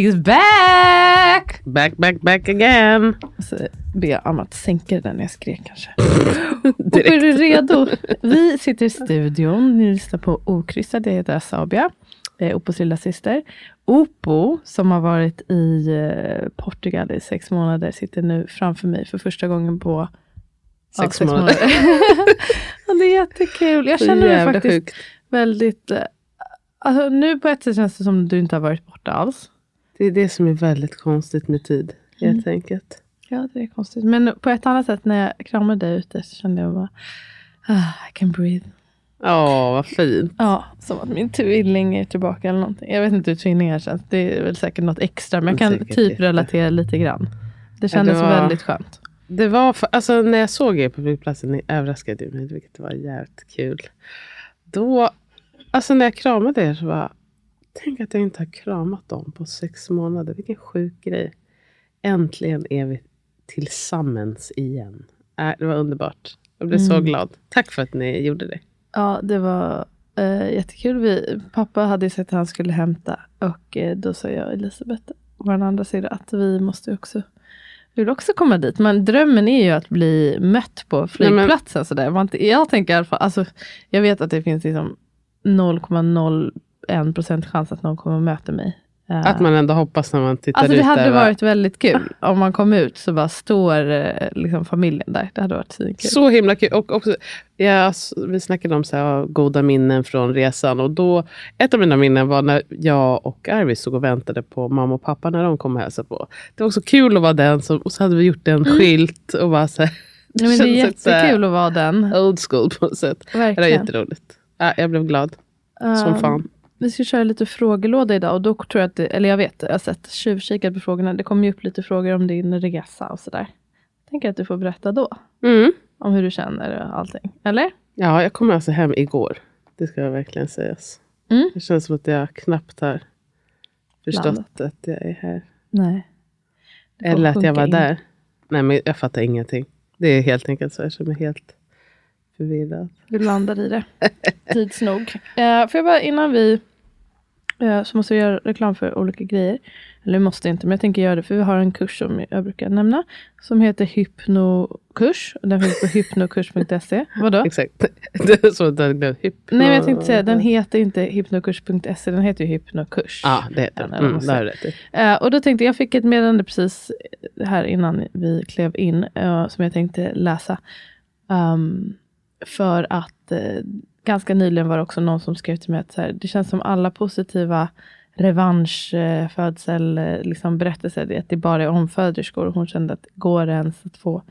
She's back! Back, back, back again. Så ber jag att sänka den när jag skrek kanske. Och är du redo? Vi sitter i studion. Ni lyssnar på Okryssad. Jag heter Asabia. Eh, Opos lilla syster. Opo, som har varit i eh, Portugal i sex månader, sitter nu framför mig för första gången på ja, Sex månader. ja, det är jättekul. Jag känner mig faktiskt sjukt. väldigt... eh, Alltså, nu på ett sätt känns det som du inte har varit borta alls. Det är det som är väldigt konstigt med tid, helt enkelt. Ja, det är konstigt. Men på ett annat sätt, när jag kramade dig ute så kände jag bara, ah, I can breathe. Åh, vad fint. Ja, som att min tvilling är tillbaka eller någonting. Jag vet inte hur tvillingar känns. Det är väl säkert något extra, men jag kan Säkert typ relatera lite grann. Det kändes var- väldigt skönt. Det var, för, alltså när jag såg er på flygplatsen, ni överraskade mig, vilket var jävligt kul. Då, alltså när jag kramade er så var tänk att jag inte har kramat dem på sex månader. Vilken sjuk grej. Äntligen är vi tillsammans igen. Äh, det var underbart. Jag blev så Mm. glad. Tack för att ni gjorde det. Ja, det var eh, jättekul. Vi, pappa hade sagt att han skulle hämta och eh, då sa jag Elisabeth, vår andra sida, att vi måste också vi vill också komma dit. Men drömmen är ju att bli mött på flygplatsen. sådär. Man, jag tänker i alla fall, alltså, jag vet att det finns liksom 0,01 procent chans att någon kommer och möter mig. Eh, Att man ändå hoppas när man tittar Alltså ut det hade där, va? varit väldigt kul. Om man kom ut så bara står eh, liksom familjen där. Det hade varit svinkul. Så himla kul. Och också, ja, vi snackade om så här, goda minnen från resan. Och då, ett av mina minnen var när jag och Arvid stod och väntade på mamma och pappa när de kom och hälsade på. Det var så kul att vara den som, och så hade vi gjort en skylt och bara så här, Nej, men det är så jättekul att vara den. Old school på något sätt. Det var Verkligen. jätteroligt. Ja, jag blev glad som Um, fan. Vi ska köra lite frågelåda idag och då tror jag att, det, eller jag vet, jag har sett tjuvkikat på frågorna. Det kommer ju upp lite frågor om din resa och sådär. Jag tänker att du får berätta då. Mm. Om hur du känner och allting. Eller? Ja, jag kom alltså hem igår. Det ska verkligen sägas. Mm. Det känns som att jag knappt har förstått Landat. att jag är här. Nej. Eller att jag var in. där. Nej, men jag fattar ingenting. Det är helt enkelt så. Jag känner mig helt förvirrad. Du landar i det. Tids nog. Eh, får jag bara innan vi så måste vi göra reklam för olika grejer. Eller måste inte, men jag tänker göra det för vi har en kurs som jag brukar nämna. Som heter Hypnokurs. Den finns på hypnokurs.se. Vadå? Exakt. Det är jag glömde hypno. Nej, men jag tänkte säga, den heter inte hypnokurs.se, den heter ju hypnokurs. Ja, det heter den. Mm, du rätt i. Eh, och då tänkte jag, fick ett meddelande precis här innan vi klev in, eh, som jag tänkte läsa. Ehm, för att eh, ganska nyligen var det också någon som skrev till mig att här, det känns som alla positiva revansch, eh, liksom berättelser, det, är att det bara är omföderskor. Och hon kände att går det ens att få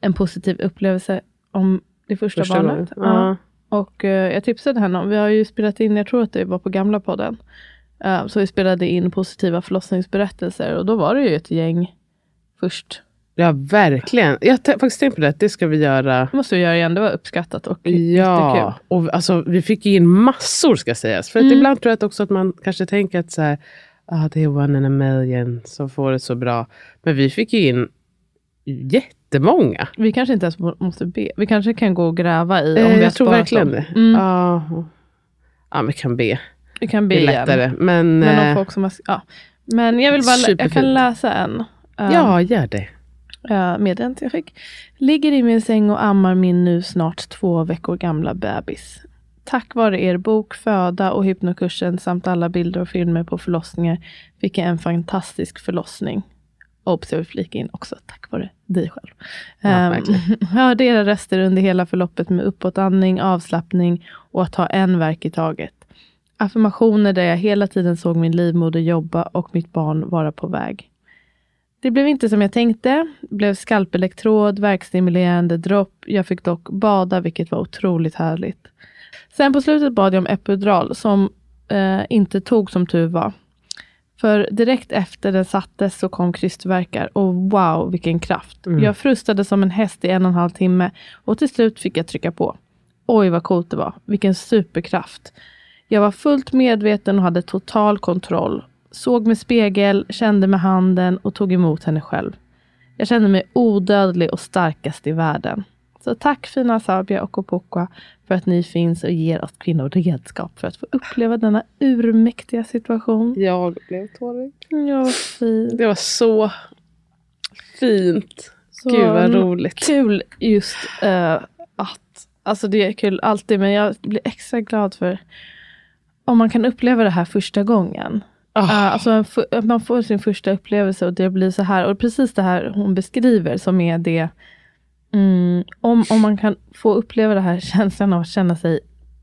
en positiv upplevelse om det första, Första barnet? Ja. Och eh, jag tipsade henne om, vi har ju spelat in, jag tror att det var på gamla podden. Eh, så vi spelade in positiva förlossningsberättelser och då var det ju ett gäng först. Ja, verkligen. Jag har faktiskt tänkt på det. att Det ska vi göra. Det måste vi göra igen, det var uppskattat och Ja, jättekul. och alltså, vi fick in massor ska sägas. För att Mm. ibland tror jag att också att man kanske tänker att så här, ah, det är one in a million som får det så bra. Men vi fick ju in jättemånga. Vi kanske inte ens må- måste be, vi kanske kan gå och gräva i om Eh, vi jag tror verkligen dem. det. Mm, Ja, ja, vi kan be. vi kan be Det är igen. lättare. Men, Men eh, folk som har, ja. Men jag vill bara, jag Superfint. kan läsa en. Um, Ja, gör det. Uh, meddelandet jag fick. Ligger i min säng och ammar min nu snart två veckor gamla bebis. Tack vare er bok, föda och hypnokursen samt alla bilder och filmer på förlossningar fick jag en fantastisk förlossning. Obs, jag vill flika in också, tack vare dig själv. Ja, Ehm, verkligen. hörde era röster under hela förloppet med uppåtandning, avslappning och att ta en verk i taget. Affirmationer där jag hela tiden såg min livmoder jobba och mitt barn vara på väg. Det blev inte som jag tänkte. blev skalpelektrod, verkstimulerande dropp. Jag fick dock bada, vilket var otroligt härligt. Sen på slutet bad jag om epidural som eh, inte tog som tur var. För direkt efter den sattes så kom krystvärkar och wow vilken kraft. Jag frustade som en häst i en och en halv timme och till slut fick jag trycka på. Oj vad coolt det var. Vilken superkraft. Jag var fullt medveten och hade total kontroll. Såg med spegel, kände med handen och tog emot henne själv. Jag kände mig odödlig och starkast i världen. Så tack fina Sabia och Opokwa för att ni finns och ger oss kvinnor redskap för att få uppleva denna urmäktiga situation. Jag blev tårig. Ja, fint. Det var så fint. Så, Gud vad roligt. Kul just eh, att, alltså det är kul alltid, men jag blir extra glad för om man kan uppleva det här första gången. Ah. Eh, alltså man får sin första upplevelse och det blir så här. Och precis det här hon beskriver som är det, mm, om, om man kan få uppleva det här känslan av att känna sig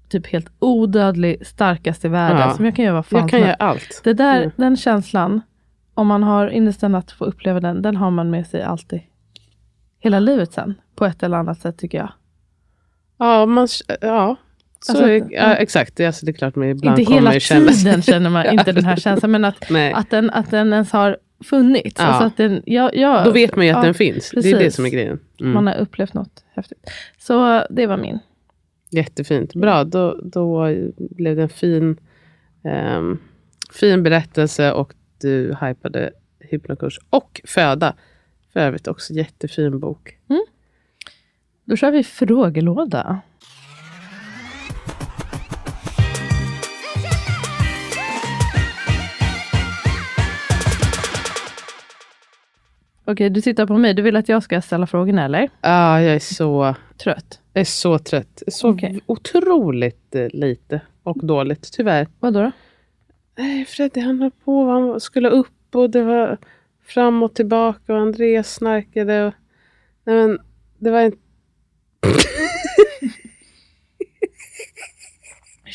typ helt odödlig, starkast i världen, Ja. som jag kan göra vad fan Jag kan göra allt. Det där, Mm. Den känslan, om man har ynnesten att få uppleva den, den har man med sig alltid. Hela livet sen, på ett eller annat sätt tycker jag. Ja, man, ja. Så, Alltså, ja, exakt. Alltså, det är klart, men ibland inte hela man tiden känner man inte den här känslan, men att, att, den, att den ens har funnits. Ja. Alltså att den, ja, ja, Då vet man ju att ja, den finns. Det är det precis. som är grejen. Mm. Man har upplevt något häftigt. Så det var min. Jättefint. Bra, då, då blev det en fin, ehm, fin berättelse och du hypade hypnokurs och föda. För övrigt också jättefin bok. Då kör vi frågelåda. Okej, du tittar på mig. Du vill att jag ska ställa frågorna eller? Ah, jag är så, Trött. jag är så trött. Så Okej. otroligt eh, lite och dåligt, tyvärr. Vad då? Nej, Freddy han höll på. Han skulle upp och det var fram och tillbaka och Andreas snarkade. Och, nej, men det var inte...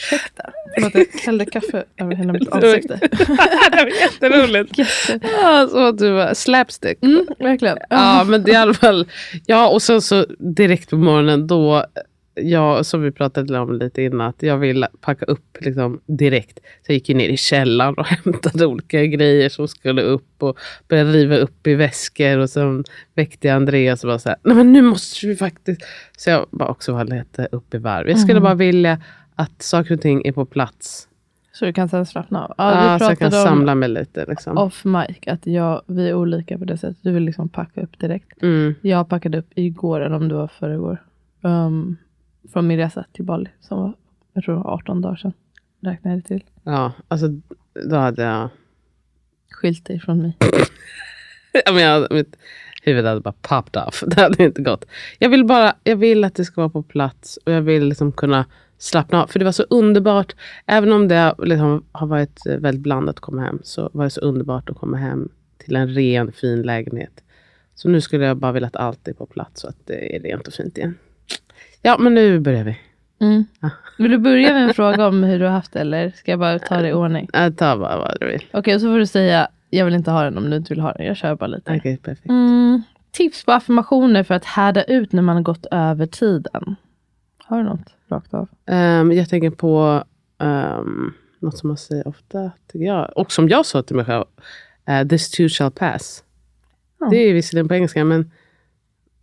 Ursäkta. Förlåt, jag hällde kaffe över hela mitt ansikte. det var jätteroligt. Ja, så att du var slapstick. Mm, verkligen. Ja, men det är i alla fall. Ja, och sen så direkt på morgonen då, ja, som vi pratade om lite innan, att jag ville packa upp liksom direkt. Så jag gick ner i källaren och hämtade olika grejer som skulle upp och började riva upp i väskor och sen väckte jag Andreas och var så här, nej men nu måste vi faktiskt. Så jag bara också var lite upp i varv. Jag skulle bara vilja att saker och ting är på plats. Så du kan sen slappna av. Ja, Ja, vi så jag kan samla mig lite. Liksom. off mic, att jag, vi är olika på det sättet. Du vill liksom packa upp direkt. Mm. Jag packade upp igår, eller om det var förrgår. Um, från min resa till Bali, som var, jag tror det var 18 dagar sedan. Räknade jag det till. Ja, alltså då hade jag Skilt dig från mig. Ja, men jag, mitt huvud hade bara popped off. Det hade inte gått. Jag vill, bara, jag vill att det ska vara på plats och jag vill liksom kunna slappna av. För det var så underbart. Även om det liksom har varit väldigt blandat att komma hem så var det så underbart att komma hem till en ren fin lägenhet. Så nu skulle jag bara vilja att allt är på plats så att det är rent och fint igen. Ja, men nu börjar vi. Mm. Vill du börja med en fråga om hur du har haft det, eller ska jag bara ta det i ordning? Äh, ta bara vad du vill. Okej, så får du säga, jag vill inte ha den om du inte vill ha den. Jag kör bara lite. Okej, perfekt. Mm, tips på affirmationer för att härda ut när man har gått över tiden. Har du något rakt av? Ehm, jag tänker på um, något som man säger ofta, tycker jag. Och som jag sa till mig själv. eh, this too shall pass. Ja. Det är visserligen på engelska, men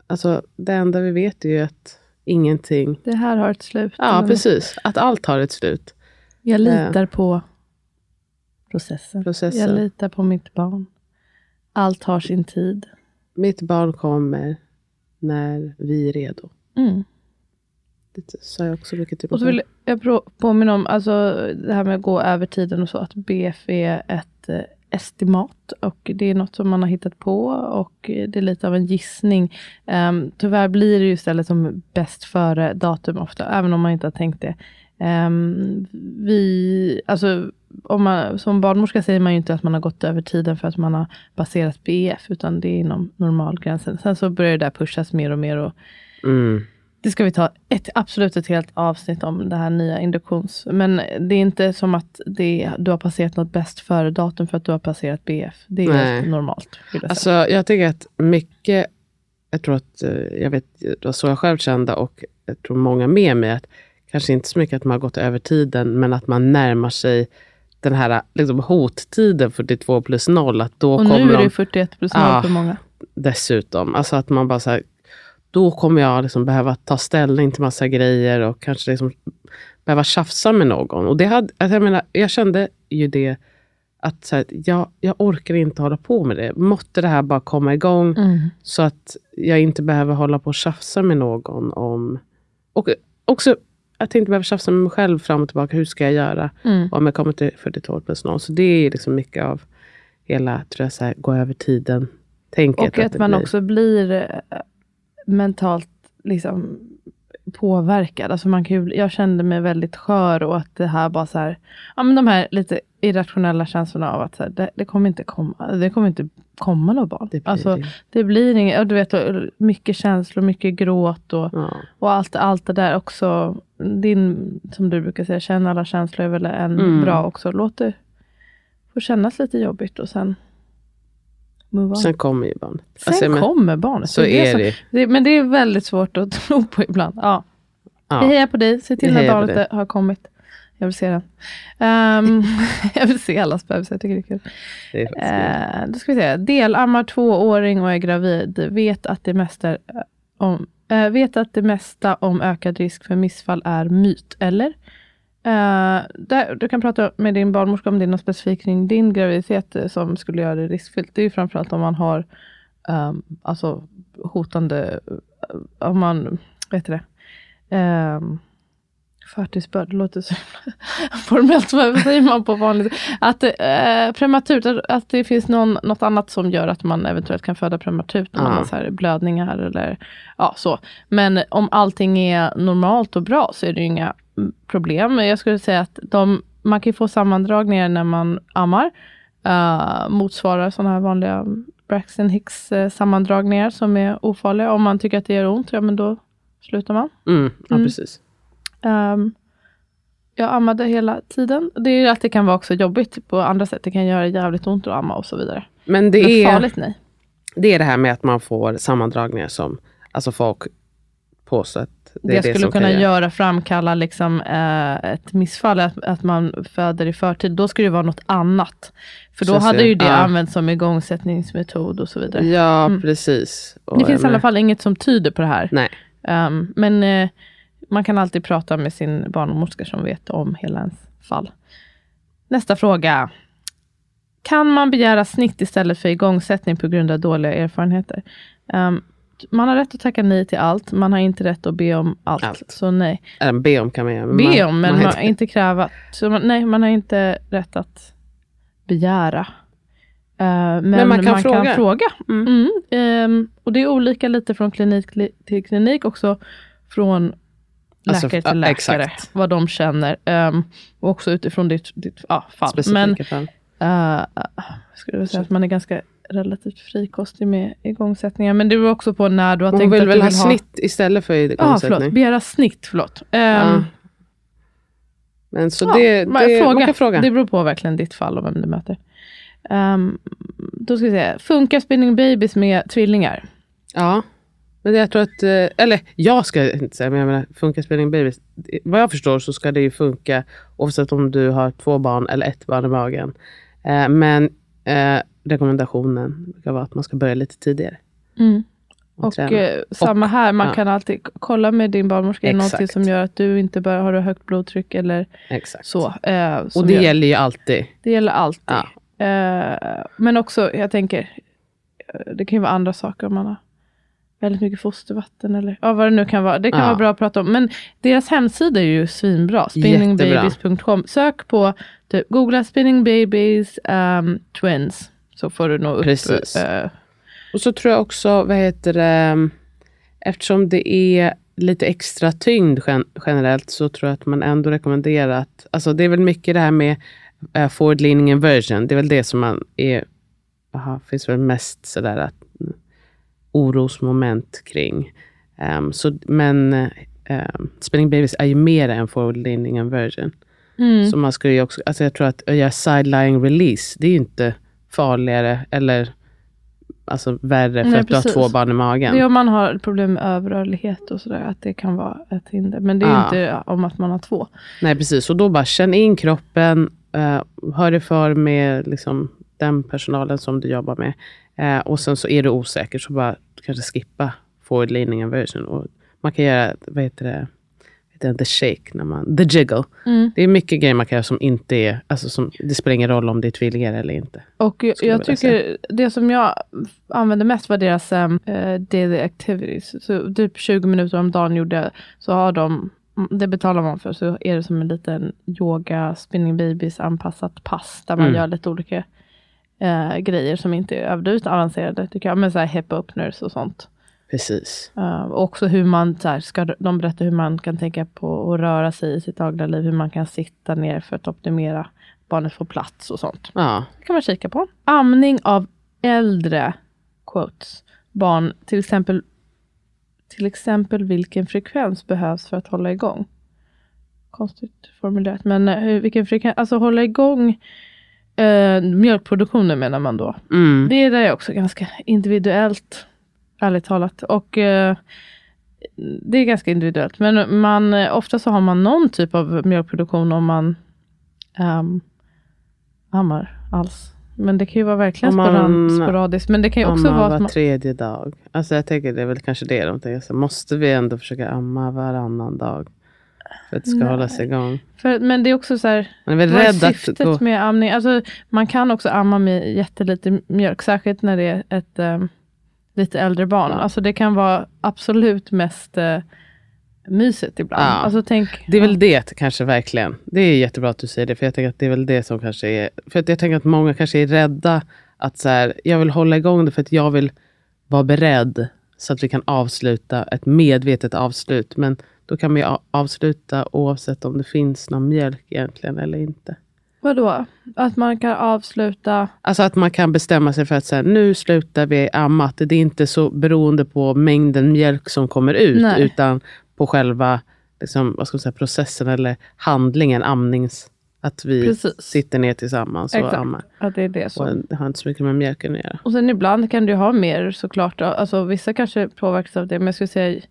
alltså, det enda vi vet är ju att ingenting... Det här har ett slut. Ja, precis. Att allt har ett slut. Jag litar på processen. Processen. Jag litar på mitt barn. Allt har sin tid. Mitt barn kommer när vi är redo. Mm. Det sa jag också mycket till Och så mig vill jag påminna om alltså, det här med att gå över tiden och så, att BF är ett eh, estimat och det är något som man har hittat på och det är lite av en gissning. Um, tyvärr blir det ju istället som bäst före datum ofta, även om man inte har tänkt det. Um, vi, alltså, om man, som barnmorska säger man ju inte att man har gått över tiden för att man har baserat BF, utan det är inom normalgränsen. Sen så börjar det där pushas mer och mer. Och Mm. Det ska vi ta ett, absolut ett helt avsnitt om, det här nya induktions... Men det är inte som att det, du har passerat något bäst före datum för att du har passerat BF. Det är Nej. helt normalt. jag Alltså, jag tycker att mycket, jag tror att, eh, jag vet, det var så jag själv kände och jag tror många med mig, att kanske inte så mycket att man har gått över tiden, men att man närmar sig den här liksom, hottiden 42 plus 0. Att då och kommer nu är det de, 41 plus 0 Ja. för många. dessutom. Alltså att man bara så här, då kommer jag liksom behöva ta ställning till massa grejer och kanske liksom behöva tjafsa med någon. Och det hade, alltså jag, menar, jag kände ju det att så här, jag, jag orkar inte hålla på med det. Måtte det här bara komma igång Mm. så att jag inte behöver hålla på och tjafsa med någon om... Och också att jag inte behöver tjafsa med mig själv fram och tillbaka. Hur ska jag göra Mm. om jag kommer till 42 plus 0? Så det är liksom mycket av hela, tror jag, så här, gå över tiden. Tänket Och att det man blir- också blir mentalt liksom påverkad. Alltså man kan ju, jag kände mig väldigt skör och att det här bara så här, ja men de här lite irrationella känslorna av att så här, det, det kommer inte komma, det kommer inte komma något barn. Det blir alltså, det. blir inget, och du vet, mycket känslor, mycket gråt och, Ja. och allt, allt det där också. Din, som du brukar säga, känna alla känslor är väl en Mm. bra också. Låt det få kännas lite jobbigt och sen move on. Sen kommer ju barnet. Sen Alltså, men- kommer barnet. Så det är som- det. det. Men det är väldigt svårt att tro på ibland. Ja. Ja. Vi hejar på dig. Se till när barnet har kommit. Jag vill se den. Ehm, jag vill se allas bebisar. Jag tycker det är kul. Det är det. Uh, då ska vi se. Delammar tvååring och är gravid. Vet att det mesta eh, om, eh, vet att det mesta om ökad risk för missfall är myt, eller? Eh, där, du kan prata med din barnmorska om det är något specifikt kring din graviditet eh, som skulle göra det riskfyllt. Det är ju framförallt om man har um, alltså hotande, eh, om man, vad heter det, um, förtidsbörd, det låter så formellt, vad säger man på vanligt? Att eh, prematurt, att, det finns någon, något annat som gör att man eventuellt kan föda prematurt, när man Ja. har så här blödningar eller ja, så. Men om allting är normalt och bra så är det ju inga mm, problem. Men Jag skulle säga att de, man kan få sammandragningar när man ammar, uh, motsvarar sådana här vanliga Braxton Hicks sammandragningar som är ofarliga. Om man tycker att det gör ont, ja men då slutar man. Mm, ja, Mm. precis. Ehm, jag ammade hela tiden. Det är ju att det kan vara också jobbigt på andra sätt. Det kan göra jävligt ont att amma och så vidare. Men det Men är, farligt nej. det är det här med att man får sammandragningar som alltså folk påstår att det, Det, det skulle som kunna kan göra, framkalla liksom, eh, ett missfall, att, att man föder i förtid. Då skulle det vara något annat. För då Så hade ju det Ja. använts som igångsättningsmetod och så vidare. Ja, Mm. precis. Och det finns i alla fall inget som tyder på det här. Nej. Ehm, men eh, man kan alltid prata med sin barnmorska som vet om hela ens fall. Nästa fråga. Kan man begära snitt istället för igångsättning på grund av dåliga erfarenheter? Ehm, man har rätt att tacka nej till allt. Man har inte rätt att be om allt. Allt. Så nej. Äh, be om kan man göra. men Be man- om, men man man, har inte kräva. Så man, nej, man har inte rätt att begära. Eh, men, man kan fråga. fråga. Mm. Mm, ehm, och det är olika lite från klinik li- till klinik, också från läkare Alltså, till ja, läkare, exakt. vad de känner. ehm, och också utifrån ditt, ditt ja, fall. specifika Men fall. uh, jag skulle vilja säga att man är ganska relativt frikostig med igångsättningar. Men det beror också på när du har Hon tänkt vill att du ha vill snitt istället för Ja, ah, igångsättning? förlåt. Begära snitt, förlåt. Ehm, Ja. Men så Ja, det, det fråga. man kan fråga. Det beror på verkligen ditt fall och vem du möter. Um, då ska vi se. Funkar spinning babies med tvillingar? Ja. Men jag tror att, eh, eller jag ska inte säga, men jag menar funkar spelning babys. Vad jag förstår så ska det ju funka oavsett om du har två barn eller ett barn i magen. Eh, Men eh, rekommendationen brukar vara att man ska börja lite tidigare. Mm. Och, Och eh, samma här, man ja. kan alltid kolla med din barnmorska. Är det någonting som gör att du inte bara har högt blodtryck eller Exakt. så. Eh, Och det gör, gäller ju alltid. det gäller alltid. Ja. Eh, men också, jag tänker, eh, det kan ju vara andra saker man har väldigt mycket fostervatten eller ja, vad det nu kan vara. Det kan Ja. vara bra att prata om. Men deras hemsida är ju svinbra. Spinningbabies.com. Sök på, typ, googla spinning babies um, twins. Så får du nog upp. Precis. eh, Och så tror jag också, vad heter det, eftersom det är lite extra tyngd gen generellt så tror jag att man ändå rekommenderar att, alltså det är väl mycket det här med uh, forward leaning inversion, det är väl det som man är, aha, finns väl mest sådär att, mm, orosmoment kring. Ehm, så, men um, Spinning Babies är ju mer än forward leaning inversion. mm. Så man skulle ju också, alltså jag tror att att göra side-lying release, det är ju inte farligare eller alltså värre för Nej, att du har två barn i magen. Det är om man har problem med överrörlighet och sådär. Att det kan vara ett hinder. Men det är ju Ja. inte om att man har två. Nej, precis. Och då bara känn in kroppen, uh, hör dig för med liksom, den personalen som du jobbar med. Eh, och sen så är du osäker så bara kanske skippa forward leaning inversion. Och man kan göra, vad heter det, heter det, the shake, när man, the jiggle. Mm. Det är mycket grejer man kan göra som inte är, alltså som, det spelar ingen roll om det är tvillingar eller inte. Och jag, jag jag tycker det som jag använde mest var deras um, eh, daily activities. Så typ 20 minuter om dagen gjorde, så har de, det betalar man för, så är det som en liten yoga, spinning babies anpassat pass. Där man Mm. gör lite olika eh, grejer som inte är överdrivet avancerade tycker jag. Men så här hip openers och sånt. Precis. Uh, och också hur man, så här, ska de berätta hur man kan tänka på att röra sig i sitt dagliga liv. Hur man kan sitta ner för att optimera barnet får plats och sånt. Ja, Det kan man kika på. Amning av äldre quotes, barn. Till exempel, till exempel vilken frekvens behövs för att hålla igång? Konstigt formulerat. Men eh, hur, vilken frekvens, alltså hålla igång eh, mjölkproduktionen menar man då. mm. Det där är också ganska individuellt, ärligt talat. Och eh, det är ganska individuellt. Men man, eh, ofta så har man någon typ av mjölkproduktion om man um, ammar alls. Men det kan ju vara verkligen man sporadiskt. Men det kan ju också vara var att man, tredje dag. Alltså jag tänker det är väl kanske det de tänker. Så måste vi ändå försöka amma varannan dag? För att det ska Nej. hålla sig igång. för, Men det är också så här, Man är väl vad är rädd att syftet gå... med amning? Alltså, man kan också amma med jättelite mjölk, särskilt när det är ett um, lite äldre barn. Alltså det kan vara absolut mest uh, mysigt ibland. Ja. Alltså, tänk, Det är väl det kanske verkligen. Det är jättebra att du säger det. För jag tänker att det är väl det som kanske är... För att jag tänker att många kanske är rädda att så här, jag vill hålla igång det för att jag vill vara beredd. Så att vi kan avsluta ett medvetet avslut. Men då kan man ju avsluta oavsett om det finns någon mjölk egentligen eller inte. Vadå? Att man kan avsluta... Alltså att man kan bestämma sig för att här, nu slutar vi amma. Att det är inte så beroende på mängden mjölk som kommer ut. Nej. Utan på själva liksom, vad ska man säga, processen eller handlingen, amnings... Att vi Precis. sitter ner tillsammans och Exakt. ammar. Att det är det som... Och det har inte så mycket med mjölken att göra. Och sen ibland kan du ha mer såklart. Alltså vissa kanske påverkas av det. Men jag skulle säga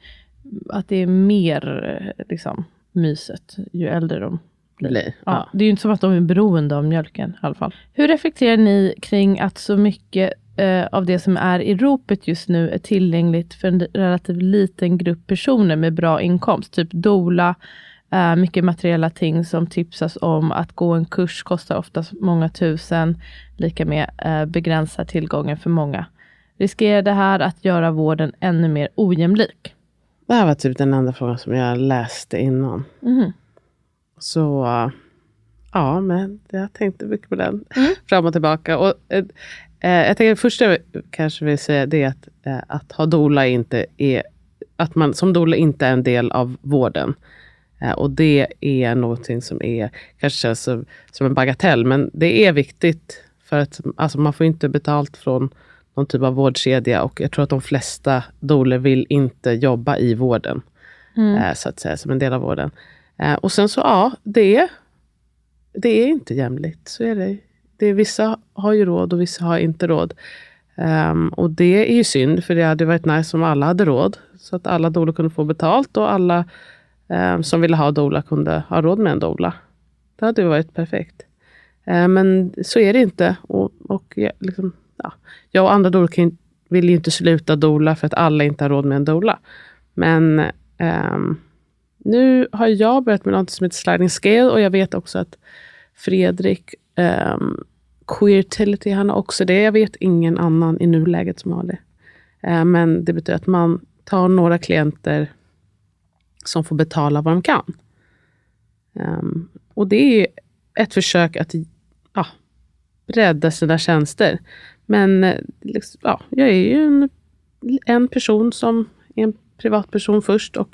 att det är mer eh, liksom, myset ju äldre de blir. Blir, Ja, ja. Det är ju inte som att de är beroende av mjölken i alla fall. Hur reflekterar ni kring att så mycket eh, av det som är i ropet just nu är tillgängligt för en relativt liten grupp personer med bra inkomst? Typ dola, eh, mycket materiella ting som tipsas om. Att gå en kurs kostar oftast många tusen, lika med eh, begränsar tillgången för många. Riskerar det här att göra vården ännu mer ojämlik? Det här var typ den enda frågan som jag läste innan. Mhm. Så ja, men jag tänkte mycket på den. Mm. Fram och tillbaka. Och, eh, eh, jag tänker det första jag kanske vill säga det är att, eh, att ha doula inte är att man som doula inte är en del av vården. Eh, och det är någonting som är, kanske känns som, som en bagatell, men det är viktigt. För att alltså, man får inte betalt från någon typ av vårdkedja och jag tror att de flesta doulor vill inte jobba i vården. Eh, så att säga, som en del av vården. Eh, och sen så, ja, det det är inte jämlikt. Så är det. det är, vissa har ju råd och vissa har inte råd. Ehm, och det är ju synd, för det hade varit nice om alla hade råd. Så att alla doula kunde få betalt och alla ehm, som ville ha doula kunde ha råd med en doula. Det hade ju varit perfekt. Eh, men så är det inte. Och, och jag, liksom, ja, jag och andra doulor vill ju inte sluta doula för att alla inte har råd med en doula. Men ehm, nu har jag börjat med något som heter sliding scale och jag vet också att Fredrik ehm, um, Queertility, han har också det. Jag vet ingen annan i nuläget som har det. Eh, men det betyder att man tar några klienter som får betala vad de kan. Um, och det är ett försök att ja, bredda sina tjänster. Men eh, liksom, ja, jag är ju en, en person som är en privatperson först och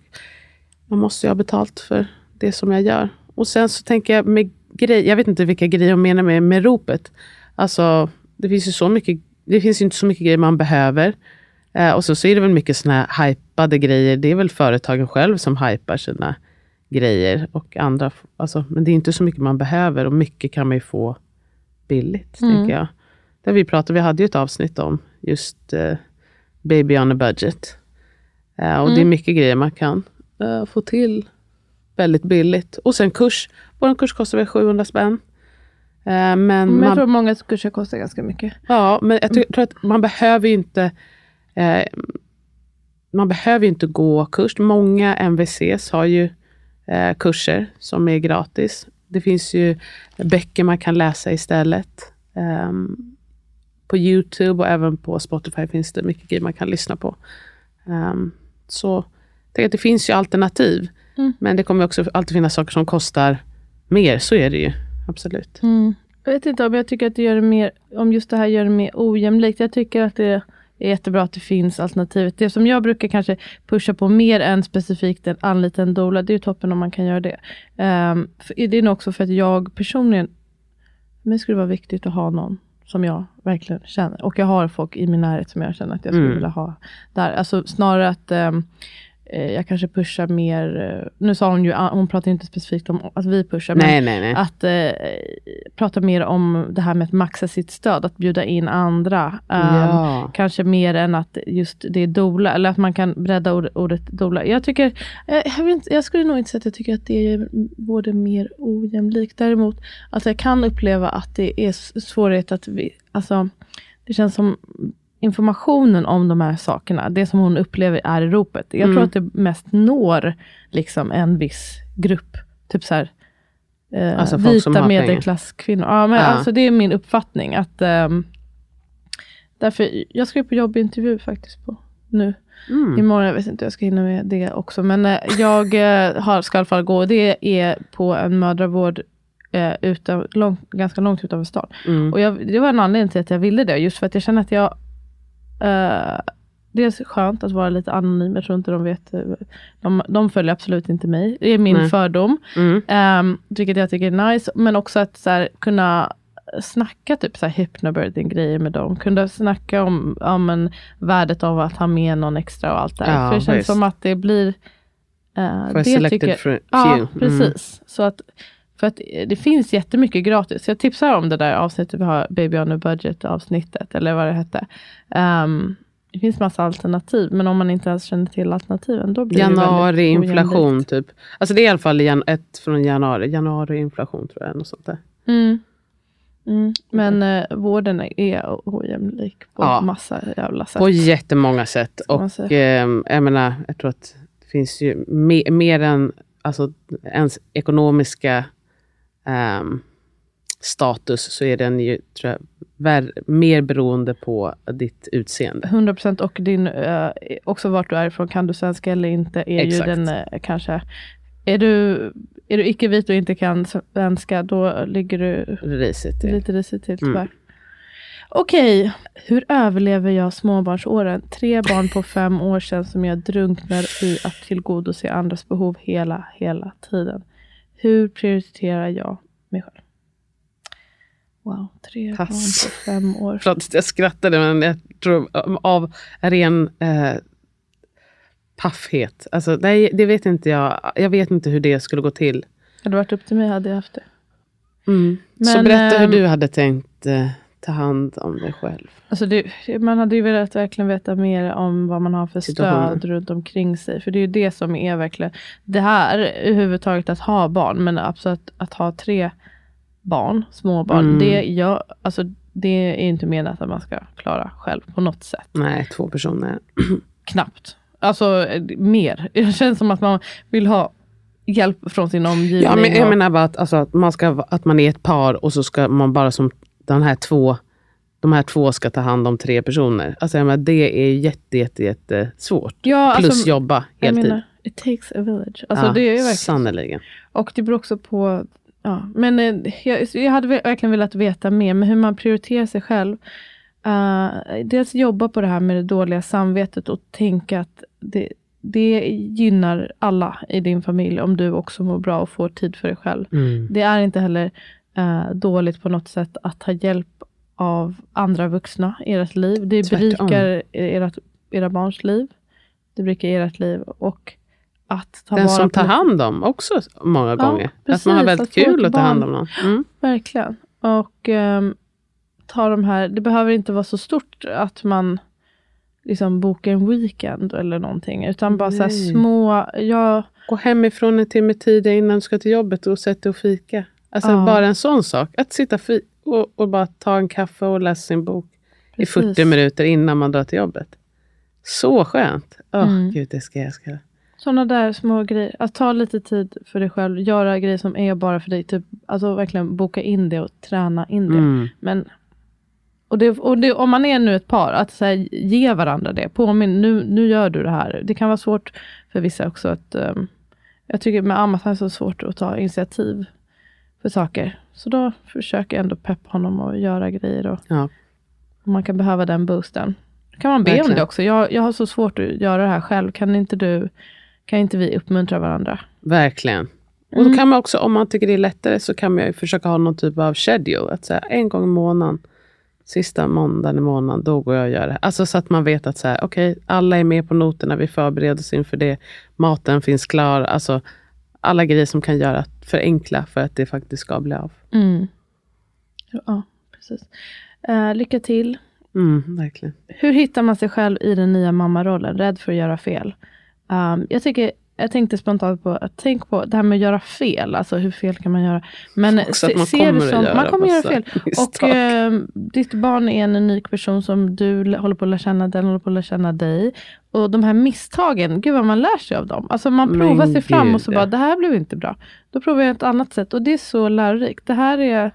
man måste ju ha betalt för det som jag gör. Och sen så tänker jag med grej, jag vet inte vilka grejer jag menar med, med ropet. Alltså, det finns ju så mycket, det finns inte så mycket grejer man behöver. Eh, och så, så är det väl mycket såna här hypade grejer. Det är väl företagen själv som hypar sina grejer. Och andra, alltså, men det är inte så mycket man behöver och mycket kan man ju få billigt. Mm. tänker jag. Där vi pratade, vi hade ju ett avsnitt om just uh, Baby on a budget. Uh, och mm. det är mm. mycket grejer man kan uh, få till väldigt billigt. Och sen kurs. Vår kurs kostar väl 700 spänn. men, men jag man, tror många kurser kostar ganska mycket. Ja, men jag tror att man behöver inte man behöver inte gå kurs. Många MVCs har ju eh, kurser som är gratis. Det finns ju böcker man kan läsa istället. Um, på Youtube och även på Spotify finns det mycket grejer man kan lyssna på. Um, så tänk att det finns ju alternativ. Mm. Men det kommer också alltid finnas saker som kostar mer. Så är det ju. Absolut. Mm. Jag vet inte om jag tycker att det gör det mer, om just det här gör det mer ojämlikt. Jag tycker att det är jättebra att det finns alternativet. Det som jag brukar kanske pusha på mer än specifikt en anlita en doula, det är toppen om man kan göra det. Um, det är nog också för att jag personligen, mig skulle vara viktigt att ha någon som jag verkligen känner. Och jag har folk i min närhet som jag känner att jag skulle mm. vilja ha där. Alltså snarare att um, jag kanske pushar mer, eh, nu sa hon ju, ah, hon pratar inte specifikt om att vi pushar, nej, men nej, nej. att eh, prata mer om det här med att maxa sitt stöd, att bjuda in andra. Um, ja. Kanske mer än att just det är dola, eller att man kan bredda ord, ordet dola. Jag, tycker, jag, jag, inte, jag, skulle nog inte säga att jag tycker att det är både mer ojämlikt. Däremot, alltså jag kan uppleva att det är svårighet att vi, alltså, det känns som informationen om de här sakerna, det som hon upplever är i ropet. Jag mm. tror att det mest når liksom en viss grupp. Typ så här, eh, alltså vita medelklasskvinnor. Ja, men ja. Alltså, det är min uppfattning. att um, därför, Jag ska på jobbintervju faktiskt på nu. Mm. Imorgon, jag vet inte hur jag ska hinna med det också. Men eh, jag eh, har, ska i alla fall gå. Det är på en mödravård eh, utan, lång, ganska långt utanför stan. Mm. Och jag, det var en anledning till att jag ville det. Just för att jag känner att jag Uh, det är skönt att vara lite anonym. Jag tror inte de vet. Eh, de, de följer absolut inte mig. Det är min Nej. fördom. Mm. Um, vilket jag tycker är nice. Men också att så här, kunna snacka typ så här hypnobirthing grejer med dem. Kunna snacka om, om en, värdet av att ha med någon extra och allt det Ja, För det känns visst. som att det blir... Uh, For det tycker. Ja, mm. precis. Så att, för att det finns jättemycket gratis. Jag tipsar om det där avsnittet vi har, Baby on a budget avsnittet, eller vad det hette. Um, det finns massa alternativ, men om man inte ens känner till alternativen, då blir januari, det inflation, typ. Alltså det är i alla fall ett från januari. Januari inflation, tror jag. Något sånt där. Mm. Mm. Men eh, vården är ojämlik på ja, massa jävla sätt. På jättemånga sätt. Och eh, jag menar, jag tror att det finns ju mer, mer än alltså, ens ekonomiska um, status så är den ju jag, vär, mer beroende på ditt utseende. 100 procent och din, uh, också vart du är ifrån. Kan du svenska eller inte är Exakt. ju den uh, kanske är du, är du icke-vit och inte kan svenska, då ligger du risigt till. lite risigt till tyvärr. Mm. Okej, hur överlever jag småbarnsåren? Tre barn på fem år sedan som jag drunknar i att tillgodose andras behov hela, hela tiden. Hur prioriterar jag mig själv? Wow, tre Pass. barn på fem år. Förlåt, jag skrattade, men jag tror av ren eh, paffhet. Alltså, nej, det vet inte jag. Jag vet inte hur det skulle gå till. Hade det varit upp till mig hade jag haft det. Mm. Men, Så berätta hur ehm, du hade tänkt eh, ta hand om dig själv. Alltså det, man hade ju velat verkligen veta mer om vad man har för stöd runt omkring sig. För det är ju det som är verkligen det här överhuvudtaget att ha barn. Men absolut att, att ha tre barn, småbarn. Mm. Det, jag, alltså, det är inte menat att man ska klara själv på något sätt. Nej, två personer. Knappt. Alltså mer. Det känns som att man vill ha hjälp från sin omgivning. Ja, men jag menar bara att, alltså, att, man ska, att man är ett par och så ska man bara som de här två de här två ska ta hand om tre personer. Alltså jag menar, det är jätte, jätte, jätte svårt. Ja, Plus alltså, jobba heltid. menar, it takes a village. Alltså, ja, det är ju verkligen Sannerligen. Och det beror också på, ja, men eh, jag, jag hade ve- verkligen velat veta mer, men hur man prioriterar sig själv. Uh, dels jobba på det här med det dåliga samvetet och tänka att det, det gynnar alla i din familj om du också mår bra och får tid för dig själv. Mm. Det är inte heller eh, dåligt på något sätt att ta hjälp av andra vuxna i ert liv. Det Tvärtom. berikar ert, era barns liv. Det berikar ert liv. Och att ta Den som tar hand om också många gånger. att precis, man har väldigt att kul att ta hand om någon. Mm. Verkligen. Och ehm, ta de här, det behöver inte vara så stort att man liksom bokar en weekend eller någonting. Utan bara så Nej. små, ja, Gå hemifrån en timme tidigare innan du ska till jobbet och sätta dig och fika. Alltså Ja. bara en sån sak. Att sitta fi- och, och bara ta en kaffe och läsa sin bok i Precis. 40 minuter innan man drar till jobbet. Så skönt. Åh, Mm. gud, det ska jag ska. sådana där små grejer. Att ta lite tid för dig själv, göra grejer som är bara för dig. Typ, alltså verkligen boka in det och träna in det. Mm. Men, och det, och det, om man är nu ett par, att så här, ge varandra det. Påminn, nu, nu gör du det här. Det kan vara svårt för vissa också. att ehm, Jag tycker med Amat är så svårt att ta initiativ för saker. Så då försöker jag ändå peppa honom att göra grejer. Och, Ja. om man kan behöva den boosten. kan man be om Verkligen. det också. Jag, jag har så svårt att göra det här själv. Kan inte du, kan inte vi uppmuntra varandra? Verkligen. Och Mm. då kan man också, om man tycker det är lättare, så kan man ju försöka ha någon typ av schedule. Att säga en gång i månaden, sista måndagen i månaden, då går jag och gör det. Alltså så att man vet att så här, okej, alla är med på noterna, vi förbereder oss inför det. Maten finns klar. Alltså alla grejer som kan göra att förenkla för att det faktiskt ska bli av. Mm. Ja, precis. Eh, lycka till. Mm, verkligen. Hur hittar man sig själv i den nya mammarollen? Rädd för att göra fel. Um, jag, tycker, jag tänkte spontant på att tänk på det här med att göra fel. Alltså hur fel kan man göra? Men Också se- man se kommer det att som, göra man kommer göra fel. Och misstag. ehm, ditt barn är en unik person som du håller på att lära känna. Den håller på att lära känna dig. Och de här misstagen, gud vad man lär sig av dem. Alltså man Men provar sig fram gud, och så bara, det här blev inte bra. Då provar jag ett annat sätt. Och det är så lärorikt. Det här är,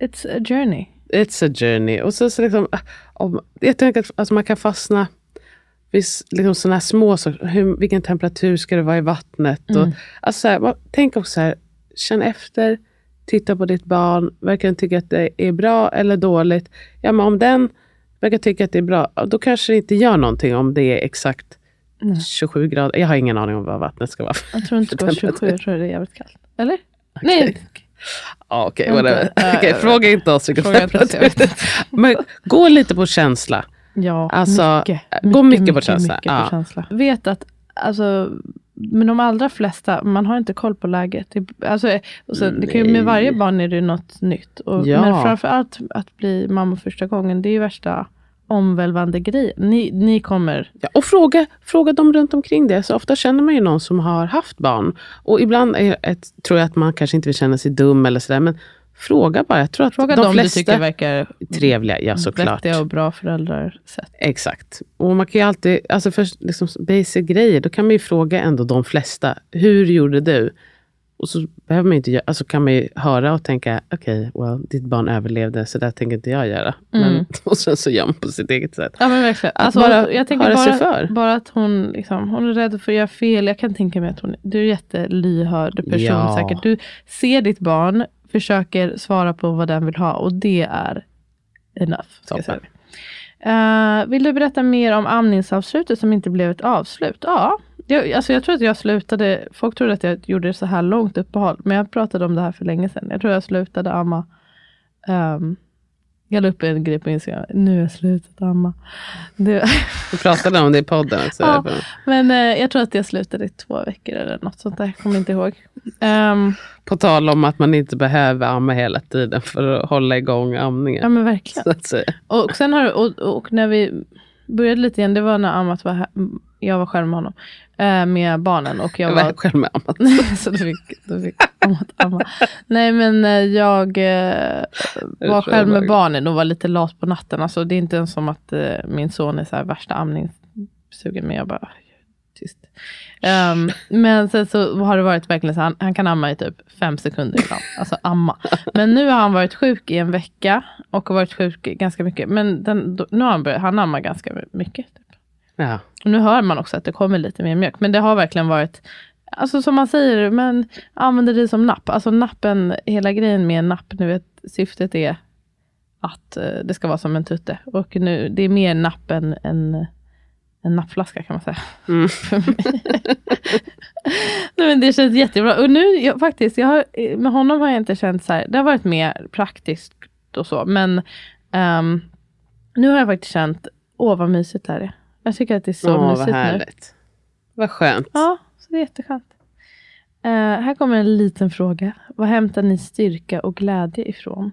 it's a journey. It's a journey. Och så, så liksom, ah, om, jag tänker att alltså man kan fastna liksom sådana små saker. Hur, vilken temperatur ska det vara i vattnet? Och, Mm. alltså så här, tänk också så här, känn efter, titta på ditt barn, verkligen tycka att det är bra eller dåligt. Ja, men om den verkar tycka att det är bra, då kanske det inte gör någonting om det är exakt Nej. 27 grader. Jag har ingen aning om vad vattnet ska vara. Jag tror inte det var Temperatur. 27, jag tror det är jävligt kallt. Eller? Nej, Ja, okej, whatever. äh, Okej, fråga inte oss vilken temperatur. Men gå lite på känsla. Ja, Alltså, mycket, gå mycket på känsla. Mycket Ja. på känsla. Vet att, alltså, men de allra flesta, man har inte koll på läget. Det, alltså, och så, det kan ju, med varje barn är det något nytt. Och, Ja. Men framförallt att bli mamma första gången, det är ju värsta omvälvande grejen. Ni, ni kommer, Ja, och fråga, fråga dem runt omkring det. Så ofta känner man ju någon som har haft barn. Och ibland är ett, tror jag att man kanske inte vill känna sig dum eller sådär. Men fråga bara. Jag tror att fråga de dem du flesta tycker verkar trevliga. Ja, såklart. och bra föräldrar. Sätt. Exakt. Och man kan ju alltid, alltså för liksom basic grejer, då kan man ju fråga ändå de flesta. Hur gjorde du? Och så behöver man inte göra, alltså kan man ju höra och tänka, okej, well, ditt barn överlevde, så där tänker inte jag göra. Men, Mm. och sen så gör man på sitt eget sätt. Ja men verkligen. Att Alltså, bara jag tänker höra sig bara, för. bara att hon, liksom, hon är rädd för att göra fel. Jag kan tänka mig att hon du är en jättelyhörd person Ja. säkert. Du ser ditt barn, försöker svara på vad den vill ha och det är enough. Ska jag säga. Eh, vill du berätta mer om amningsavslutet som inte blev ett avslut? Ja, jag, alltså jag tror att jag slutade, folk trodde att jag gjorde det så här långt uppehåll, men jag pratade om det här för länge sedan. Jag tror jag slutade amma. Um, jag la upp en grej på Instagram, nu jag slutat amma. Det, Vi pratade om det i podden också. Ja. men eh, jag tror att jag slutade i två veckor eller något sånt där, jag kommer inte ihåg. Ehm, På tal om att man inte behöver amma hela tiden för att hålla igång amningen. ja men verkligen. Och sen har och, och när vi började lite igen, det var när Amat var här, jag var själv med honom, eh, med barnen och jag Jag var var själv med ammat. så du fick, du fick Amat amma. Nej men eh, jag eh, var själv med barnen och var lite lat på natten. Alltså, det är inte ens som att eh, min son är så här värsta amningssugen, men jag bara tyst. Ehm, men sen så har det varit verkligen så han, han kan amma i typ fem sekunder ibland. Alltså amma. Men nu har han varit sjuk i en vecka och har varit sjuk ganska mycket. Men den, nu har han börjat, han ammar ganska mycket. Ja. Och nu hör man också att det kommer lite mer mjölk. Men det har verkligen varit, alltså som man säger, men använder det som napp. Alltså nappen, hela grejen med napp, nu vet, syftet är att eh, det ska vara som en tutte. Och nu, det är mer napp än en, en nappflaska kan man säga. Mm. För mig. Nej, men det känns jättebra. Och nu jag, faktiskt, jag har, med honom har jag inte känt så här, det har varit mer praktiskt och så. Men ehm, nu har jag faktiskt känt, åh vad mysigt det här är. Jag tycker att det är så Åh, vad mysigt nu. härligt. Vad skönt. Ja, så det är jätteskönt. Eh, här kommer en liten fråga. Vad hämtar ni styrka och glädje ifrån?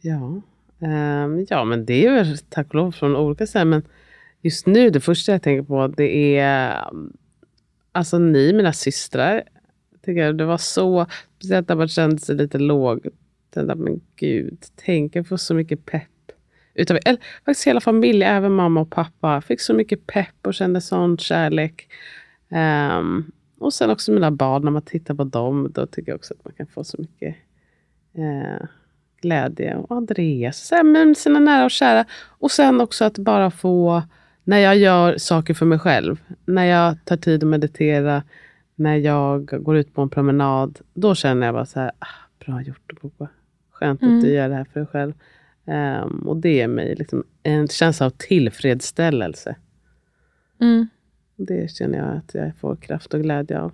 Ja. Ehm, ja, men det är väl tack och lov från olika ställen. Men just nu, det första jag tänker på, det är um, alltså ni, mina systrar. Tycker jag, det var så, speciellt när man kände sig lite låg. Tänkte, men gud, tänk jag får så mycket pepp. Utav, eller, faktiskt hela familjen, även mamma och pappa, fick så mycket pepp och kände sån kärlek. Ehm, och sen också mina barn, när man tittar på dem, då tycker jag också att man kan få så mycket eh, glädje. Och Andreas, med sina nära och kära. Och sen också att bara få, när jag gör saker för mig själv, när jag tar tid att meditera, när jag går ut på en promenad, då känner jag bara så här, ah, bra gjort Boba. Skönt Mm. att du gör det här för dig själv. Ehm, och det ger mig liksom en känsla av tillfredsställelse. Mm. Det känner jag att jag får kraft och glädje av.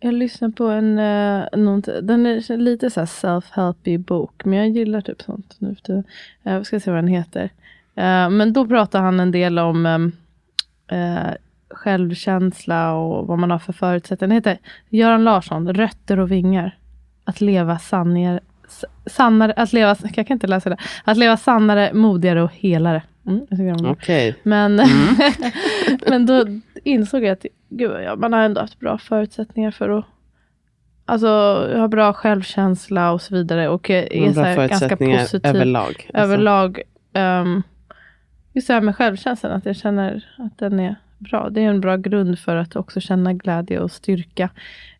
Jag lyssnar på en, uh, något, den är lite så self-helpy bok, men jag gillar typ sånt nu för tiden. Eh, Jag ska se vad den heter. Eh, men då pratar han en del om um, eh, självkänsla och vad man har för förutsättningar. Den heter Göran Larsson, Rötter och vingar. Att leva sanningar, sannare, att leva, jag kan inte läsa det. Att leva sannare, modigare och helare. Mm, om det. Okej. Men, men då insåg jag att gud, ja, man har ändå haft bra förutsättningar för att Alltså, jag har bra självkänsla och så vidare. Och är Man har så här, ganska positiv överlag. Alltså, överlag. ehm, just det här med självkänslan, att jag känner att den är bra. Det är en bra grund för att också känna glädje och styrka.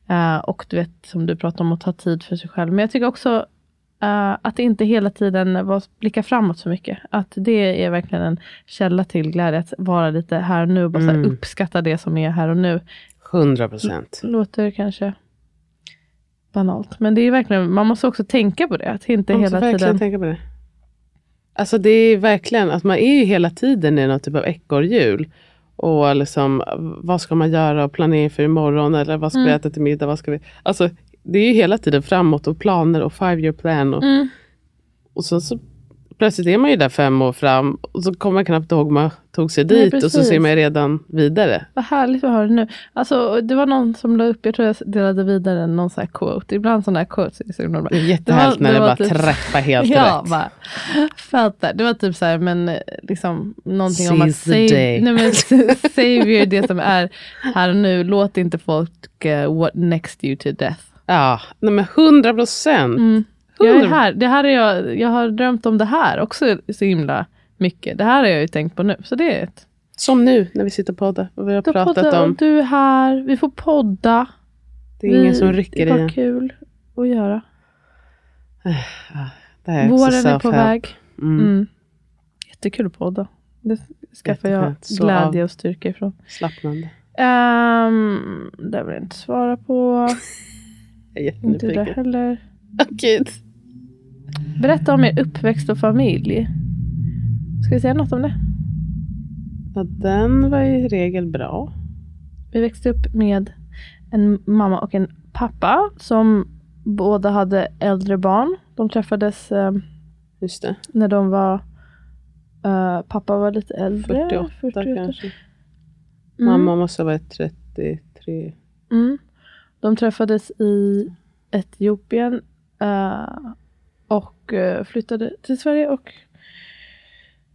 Eh, och du vet, som du pratar om, att ta tid för sig själv. Men jag tycker också eh, att inte hela tiden var, blicka framåt så mycket. Att det är verkligen en källa till glädje. Att vara lite här och nu bara Mm. uppskatta det som är här och nu. 100 procent. Låter kanske banalt. Men det är verkligen, man måste också tänka på det. Att inte Man måste hela verkligen tiden... tänka på det. Alltså det är verkligen att man är ju hela tiden i någon typ av ekorrhjul. Och liksom, vad ska man göra och planera för imorgon? Eller vad ska vi Mm. äta till middag? Vad ska vi... Alltså, det är ju hela tiden framåt och planer och five year plan. Och, Mm. och så, så plötsligt är man ju där fem år fram och så kommer man knappt ihåg man tog sig Nej, dit och så ser man redan vidare. Vad härligt att höra nu. Alltså, det var någon som la upp, jag tror jag delade vidare någon sån här quote. Ibland sådana här quotes himla bra. Det är jättehärligt Det var- när det det bara typ- träffar helt ja, rätt. bara. Det var typ så här, men eh, liksom någonting om att Seize save, day. nej, men, savior det som är här och nu. Låt inte folk uh, what next you to death. Ja, nej men 100 procent. Mm. Jag är här. Det här är jag, jag har drömt om det här också så himla mycket. Det här har jag ju tänkt på nu. Så det är ett. Som nu när vi sitter och poddar och vi har Då pratat poddar- om. Du är här, vi får podda. Det är ingen vi, som rycker Det i var en. kul att göra. Det här är Våren är på väg. Mm. Mm. Jättekul att podda. Det skaffar jag glädje och styrka ifrån. Slappnande. Um, det vill jag inte svara på. Jag är Inte det jättenyfiken. heller. Gud. Berätta om er uppväxt och familj. Ska vi säga något om det? Ja, den var i regel bra. Vi växte upp med en mamma och en pappa som båda hade äldre barn. De träffades eh, när de var eh, Pappa var lite äldre. 48, kanske. Mm. Mamma måste ha varit 33. Mm. De träffades i Etiopien eh, och eh, flyttade till Sverige. Och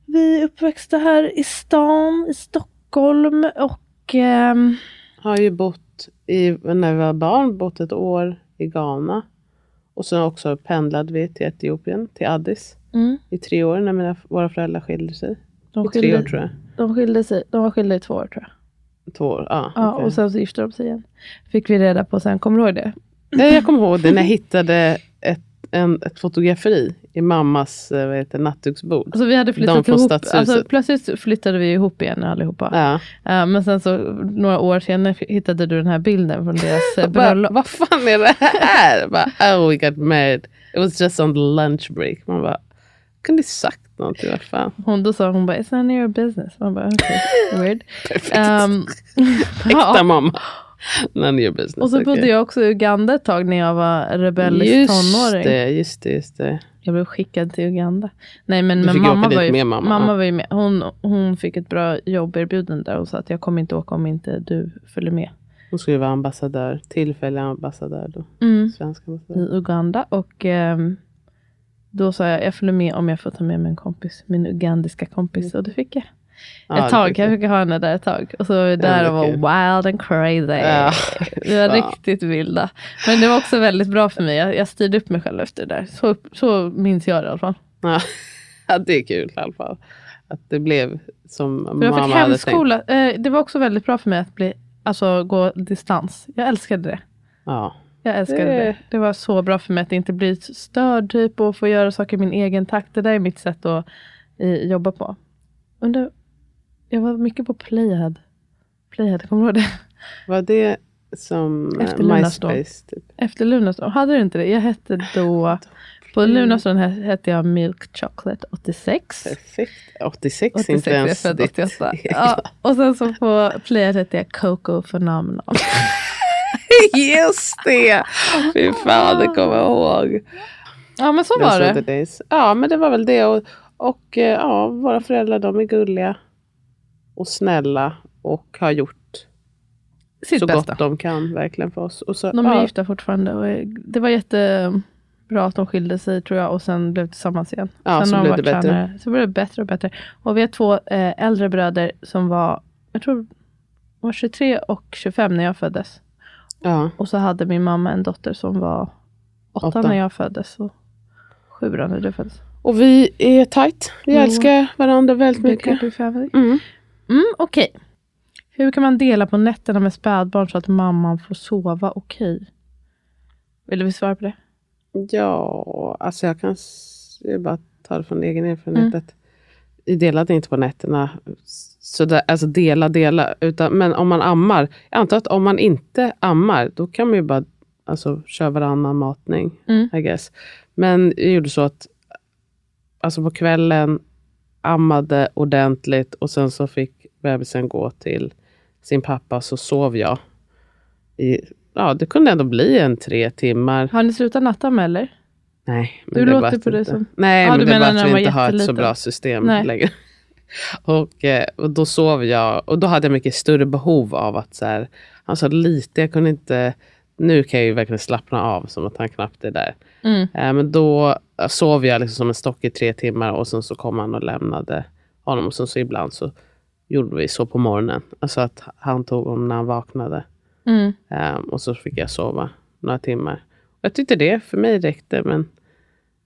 vi är uppväxta här i stan, i Stockholm. Och ehm, Har ju bott, i, när vi var barn, bott ett år i Ghana. Och sen också pendlade vi till Etiopien, till Addis. mm, I tre år när mina, våra föräldrar skilde sig. De I tre skilde, år tror jag. de, skilde sig, de var skilda i två år tror jag. Två år, ja. Ja, okej. Och sen så gifte de sig igen. Fick vi reda på sen, kommer du ihåg det? Nej, jag kommer ihåg det när jag hittade ett, en, ett fotograferi i mammas eh, vad heter, nattduksbord. Alltså vi hade De flyttat ihop. Alltså, plötsligt flyttade vi ihop igen allihopa. Ja. Eh, men sen så några år senare hittade du den här bilden från deras eh, bröllop. vad fan är det här? Bara, oh we got married. It was just on the lunch break. Man bara, kunde sagt någonting. Vad fan. Hon då sa hon bara, it's none of your business. Man bara, okay, weird. Perfekt. Um, Äkta mamma. None of your business. Och så bodde jag också i Uganda ett tag när jag var rebellisk Just tonåring. det, just det, just det. Jag blev skickad till Uganda. Nej men, men mamma, var ju, med mamma, mamma var ju med. Hon, hon fick ett bra jobberbjudande där och sa att jag kommer inte åka om inte du följer med. Hon skulle vara ambassadör, tillfällig ambassadör då. Mm. Svensk ambassadör. I Uganda och ehm, då sa jag jag följer med om jag får ta med mig en kompis. Min ugandiska kompis och det fick jag. Ja, ett tag, jag fick ha henne där ett tag. Och så var vi där och var wild and crazy. Ja, vi var fan. riktigt vilda. Men det var också väldigt bra för mig. Jag, jag styrde upp mig själv efter det där. Så, så minns jag det i alla fall. Ja. det är kul i alla fall. Att det blev som För mamma fick hade tänkt. hemskola. Eh, det var också väldigt bra för mig att bli, alltså, gå distans. Jag älskade det. Ja. Jag älskade Det- det. Det var så bra för mig att inte bli störd typ och få göra saker i min egen takt. Det där är mitt sätt att eh, jobba på. Under, jag var mycket på Playhead. Playhead, kommer du ihåg det? Var det som eh, Efter. MySpace? Typ? Efter Lunarstorm. Hade du inte det? Jag hette då... På Lunarstorm he- hette jag Milk Chocolate 86. Perfekt. 86, 86 inte ens född ditt 88. egna. Ja, och sen så på Playhead hette jag Coco Phenomenal. Just det! Fy fan, det kommer jag ihåg. Ja men så var det. days. Ja, men det var väl det. Och, och eh, ja, våra föräldrar de är gulliga och snälla och har gjort Sitt så bästa. gott de kan verkligen för oss. Och så, De är ja, gifta fortfarande och det var jättebra att de skilde sig tror jag och sen blev tillsammans igen. Ja, sen så blev det bättre. tränare. Så blev det bättre och bättre. Och vi har två eh, äldre bröder som var, jag tror var 23 och 25 när jag föddes. Ja. Och så hade min mamma en dotter som var åtta, Åtta. när jag föddes och sju när du föddes. Och vi är tight. Vi Mm. älskar varandra väldigt mycket. Mm. Mm, Okej. Hur kan man dela på nätterna med spädbarn så att mamman får sova okej? Vill du svara på det? Ja, alltså jag kan jag bara ta det från egen erfarenhet. Mm. Vi delade inte på nätterna. Så där, alltså dela, dela. Utan, men om man ammar. Jag antar att om man inte ammar, då kan man ju bara alltså, köra varannan matning. Mm. I guess. Men jag gjorde så att alltså på kvällen ammade ordentligt och sen så fick bebisen gå till sin pappa så sov jag. I, ja, det kunde ändå bli en tre timmar. Har ni slutat nattamma eller? Nej, men Du det låter på det inte- som- Nej, Ja, men det är bara att vi inte har ett så bra system Nej. längre. Och, eh, och då sov jag och då hade jag mycket större behov av att så här, alltså lite, jag kunde inte, nu kan jag ju verkligen slappna av som att han knappt är där. Mm. Eh, men då eh, sov jag liksom som en stock i tre timmar och sen så kom han och lämnade honom och sen så ibland så gjorde vi så på morgonen. Alltså att han tog honom när han vaknade. Mm. Ehm, och så fick jag sova några timmar. Jag tyckte det för mig räckte, men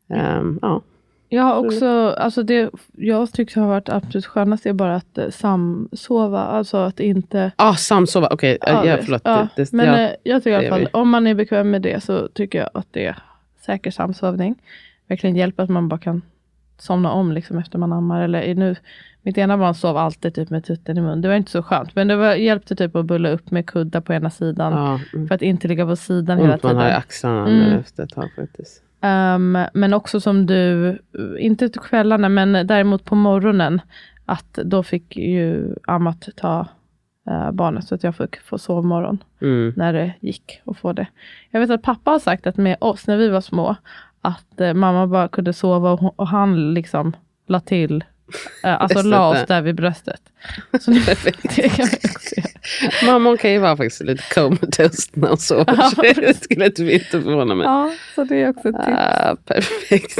ehm, ja. Jag har också, alltså det jag tycker har varit absolut skönast är bara att eh, samsova. Alltså att inte... Ah, samsova, okej, Ja, ja, det- förlåt. ja, Det, det, men ja. eh, jag tycker i alla fall, vi. om man är bekväm med det så tycker jag att det är säker samsovning. Verkligen hjälper att man bara kan somna om liksom efter man ammar. Eller nu, mitt ena barn sov alltid typ med tutten i mun. Det var inte så skönt. Men det var, hjälpte typ att bulla upp med kuddar på ena sidan. ja, mm. För att inte ligga på sidan hela Ont man tiden. har i axlarna Mm. efter ett tag faktiskt. Ehm, men också som du, inte till kvällarna, men däremot på morgonen, att då fick ju Amat ta eh, barnet, så att jag fick få sovmorgon Mm. när det gick att få det. Jag vet att pappa har sagt att med oss, när vi var små, att eh, mamma bara kunde sova och, och han liksom la till, alltså Bröstet la oss där. vid bröstet. Så det, det kan vi också göra. Mamma kan ju vara faktiskt lite comatose när hon sover. Det skulle inte inte förvåna mig. Ja, så det är också ett tips. Ah, perfekt.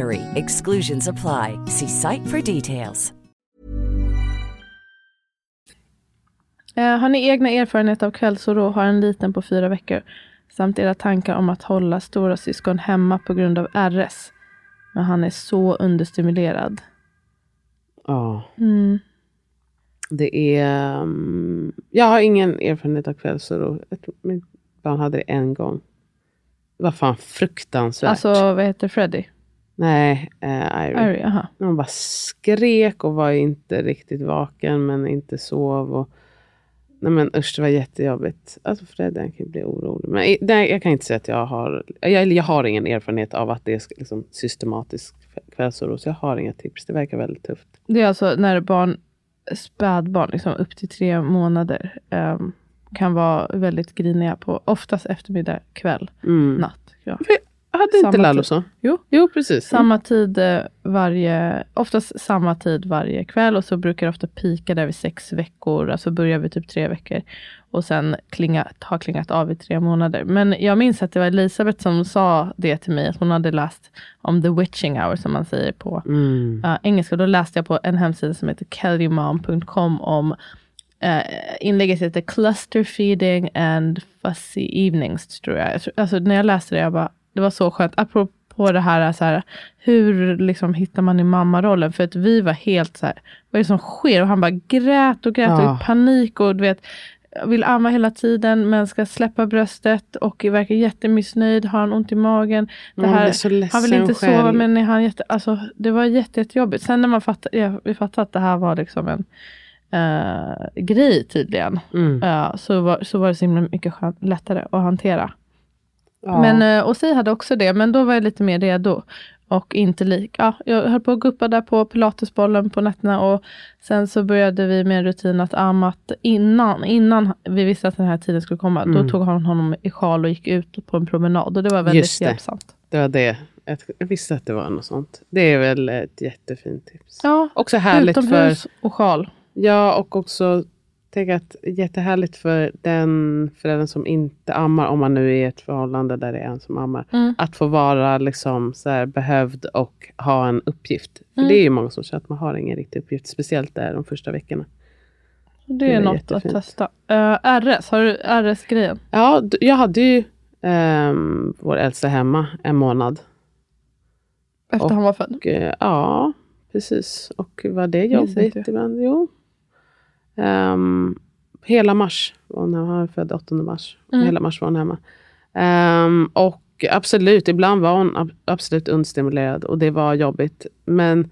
BUTTERY. Exclusions apply. See site for details. Eh, har ni egna erfarenheter av kvällsoro? Har en liten på fyra veckor. Samt era tankar om att hålla stora syskon hemma på grund av RS. Men han är så understimulerad. Ja. Mm. Det är... Um, jag har ingen erfarenhet av kvällsoro. Mitt barn hade det en gång. Det var fan fruktansvärt. Alltså, vad heter Freddy? Nej, uh, Irie. Ari, aha. Hon bara skrek och var inte riktigt vaken men inte sov. Och, nej men usch, det var jättejobbigt. Alltså Freddy han kan bli orolig. Men nej, jag kan inte säga att jag har... Jag, jag har ingen erfarenhet av att det är liksom systematisk kvällsoro. Så jag har inga tips. Det verkar väldigt tufft. Det är alltså när barn, spädbarn, liksom upp till tre månader, ehm, kan vara väldigt griniga på oftast eftermiddag, kväll, Mm. natt. Ja. Hade inte Lalo så? Jo. Jo, precis. Samma tid eh, varje, oftast samma tid varje kväll och så brukar det ofta pika där vid sex veckor, alltså börjar vid typ tre veckor och sen klinga, har klingat av i tre månader. Men jag minns att det var Elisabeth som sa det till mig, att hon hade läst om the witching hour som man säger på Mm. uh, engelska. Då läste jag på en hemsida som heter kellymom.com om uh, inlägget heter Cluster feeding and fussy evenings tror jag. alltså när jag läste det, jag bara, det var så skönt. Apropå det här, så här hur liksom hittar man i mammarollen? För att vi var helt så här, vad är det som sker? Och han bara grät och grät och Ja. i panik och du vet, vill amma hela tiden men ska släppa bröstet och verkar jättemissnöjd, har han ont i magen. Det här, han vill inte sova själv. men är han jätte, alltså, det var jätte, jättejobbigt. Sen när man fattade, ja, vi fattade att det här var liksom en eh, grej tydligen. Mm. eh, så, var, så var det så himla mycket skön, lättare att hantera. Ja. Men uh, Ossi hade också det, men då var jag lite mer redo. Och inte lik. Ja, jag höll på att guppa där på pilatesbollen på nätterna och sen så började vi med en rutin att ammat innan, innan vi visste att den här tiden skulle komma. Då Mm. tog han honom i sjal och gick ut på en promenad och det var väldigt Just det. hjälpsamt. Det var det. Jag, visste att det var något sånt. Det är väl ett jättefint tips. Ja, Också härligt för... utomhus och sjal. Ja, och också tänk att jättehärligt för den föräldern som inte ammar, om man nu är i ett förhållande där det är en som ammar, Mm. att få vara liksom så här behövd och ha en uppgift. För Mm. det är ju många som känner att man har ingen riktig uppgift, speciellt där de första veckorna. Det Det är något jättefint. att testa. Uh, RS, har du RS-grejen? Ja, jag hade ju ehm, vår äldsta hemma en månad. Efter Och- han var född? Eh, ja, precis. Och var det jobbigt ibland? Jo. Ehm, hela mars. var hon hemma. Han född 8 mars. Mm. Hela mars var hon hemma. Ehm, och absolut, ibland var hon ab- absolut understimulerad och det var jobbigt. Men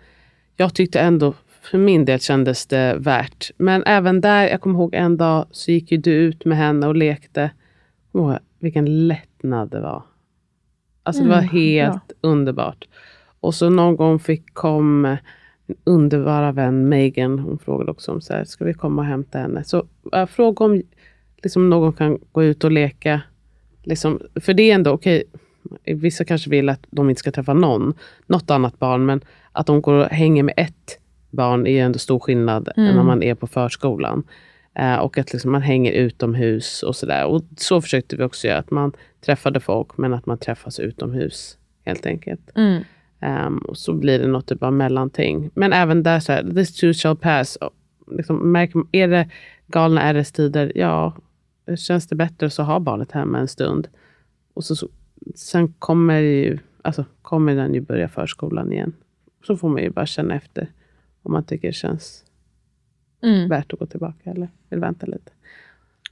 jag tyckte ändå, för min del kändes det värt. Men även där, jag kommer ihåg en dag så gick ju du ut med henne och lekte. Åh, vilken lättnad det var. Alltså det var Mm, helt underbart. Och så någon gång fick kom underbara vän Megan, hon frågade också om så här, ska vi komma och hämta henne? Så jag frågade om liksom, någon kan gå ut och leka. Liksom, för det är ändå okej, vissa kanske vill att de inte ska träffa någon, något annat barn, men att de går och hänger med ett barn är ju ändå stor skillnad än när man är på förskolan. Eh, och att liksom man hänger utomhus och sådär. Och så försökte vi också göra, att man träffade folk, men att man träffas utomhus helt enkelt. Mm. Ehm, och så blir det något typ av mellanting. Men även där, så här, this too shall pass. Liksom, märker, är det galna RS-tider, ja, känns det bättre så ha barnet hemma en stund. Och så, så, sen kommer, ju, alltså, kommer den ju börja förskolan igen. Så får man ju bara känna efter om man tycker det känns Mm. värt att gå tillbaka eller vill vänta lite.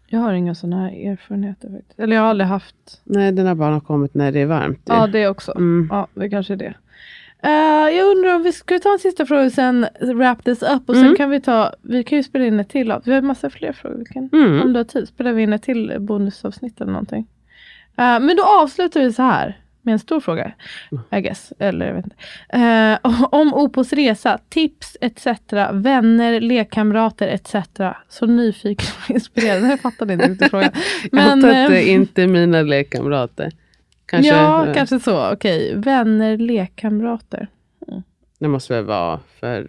Jag har inga sådana här erfarenheter faktiskt. Eller jag har aldrig haft. Nej, den här barn har kommit när det är varmt. ju. Ja, det också. Mm. Ja, det kanske är det. Eh, jag undrar om vi ska ta en sista fråga och sen wrap this up. Och sen Mm. kan vi ta, vi kan ju spela in ett till. av- Vi har massa fler frågor. Vi kan, Mm. Om du har tid spelar vi in ett till bonusavsnitt eller någonting. Eh, men då avslutar vi så här. med en stor fråga. I guess. Eller jag vet inte. Eh, om Opos resa, tips etc. Vänner, lekkamrater etc. Så nyfiken och inspirerad. Jag fattade inte riktigt frågan. jag att eh, det inte är mina lekkamrater. Kanske, ja, eh, kanske så. Okej. Vänner, lekkamrater. Det måste väl vara för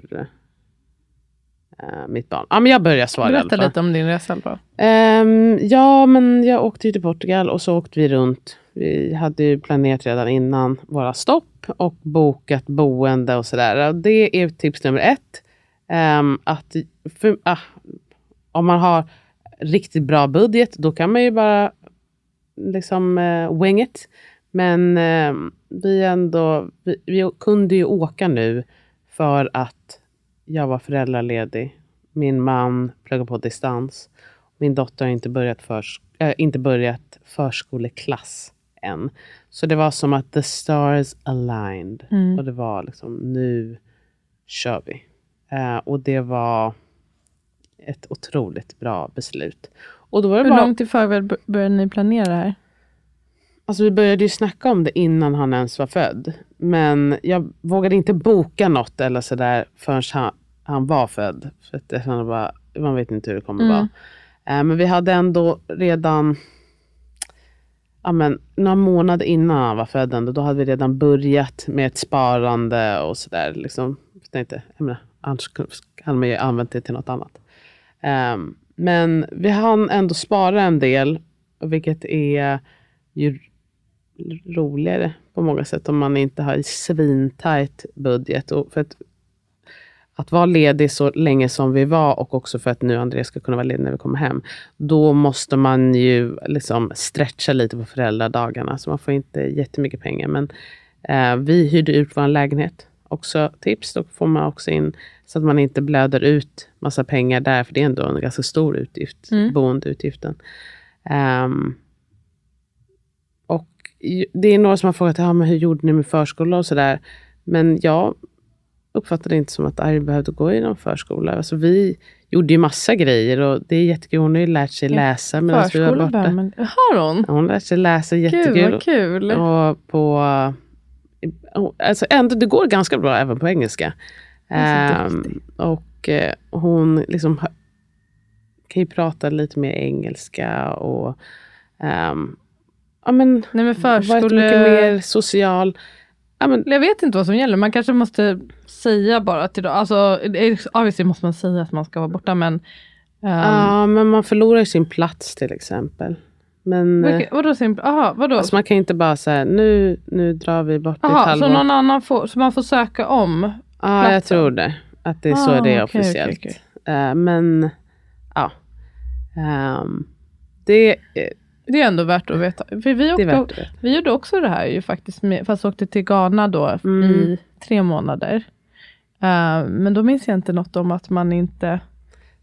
eh, mitt barn. Ja, men jag börjar svara i alla Berätta fall. lite om din resa. i alla fall. Ehm, ja, men jag åkte till Portugal och så åkte vi runt. Vi hade ju planerat redan innan våra stopp och bokat boende och sådär. Det är tips nummer ett. Ehm, att för, ah, om man har riktigt bra budget, då kan man ju bara liksom uh, wing it. Men ehm, vi, ändå, vi, vi kunde ju åka nu för att jag var föräldraledig. Min man pluggar på distans. Min dotter har inte börjat, förs äh, inte börjat förskoleklass än. Så det var som att the stars aligned. Mm. Och det var liksom, nu kör vi. Eh, och det var ett otroligt bra beslut. Och då var det Hur bara, långt i förväg började ni planera det här? Alltså vi började ju snacka om det innan han ens var född. Men jag vågade inte boka något eller sådär förrän han, han var född. För att jag kände bara, man vet inte hur det kommer Mm. vara. Eh, men vi hade ändå redan, ja men, några månader innan han var född, ändå, då hade vi redan börjat med ett sparande och sådär. Liksom. Jag tänkte, jag menar, annars hade man ju använt det till något annat. Ehm, men vi hann ändå spara en del, vilket är ju roligare på många sätt om man inte har en svintajt budget. Och för att, att vara ledig så länge som vi var och också för att nu Andreas ska kunna vara ledig när vi kommer hem. Då måste man ju liksom stretcha lite på föräldradagarna. Så man får inte jättemycket pengar. Men eh, vi hyrde ut vår lägenhet. Också tips, då får man också in så att man inte blöder ut massa pengar där. För det är ändå en ganska stor utgift, Mm. boendeutgiften. Ehm, och det är några som har frågat ja, men hur gjorde ni med förskola och sådär. Men jag uppfattade inte som att Arjen behövde gå i någon förskola. Alltså, vi gjorde ju massa grejer och det är jättekul. Hon har ju lärt sig läsa medan vi var borta. men Har hon? Ja, Hon lärt sig läsa Gud jättekul. vad kul. Och på, alltså ändå, det går ganska bra även på engelska. Ehm, och eh, hon liksom kan ju prata lite mer engelska och ehm, ja, men, Nej men varit förskole... mycket mer social. Ja, men, Jag vet inte vad som gäller. Man kanske måste säga bara till dem. Alltså, obviously måste man säga att man ska vara borta men... Um, ja, men man förlorar ju sin plats till exempel. Men eh, vilka, vadå sin... Aha, vadå? alltså, man kan inte bara säga nu, nu drar vi bort ett Aha, halvår. så någon annan får... Så man får söka om? Ja, jag platsen? tror det. Att det är så Ah, det är okej, officiellt. okej, Eh, men ja. Ehm, det, eh, Det är ändå värt att veta. För vi, åkte, det. vi gjorde också det här ju faktiskt. Med, fast åkte till Ghana då Mm. i tre månader. Uh, men då minns jag inte något om att man inte...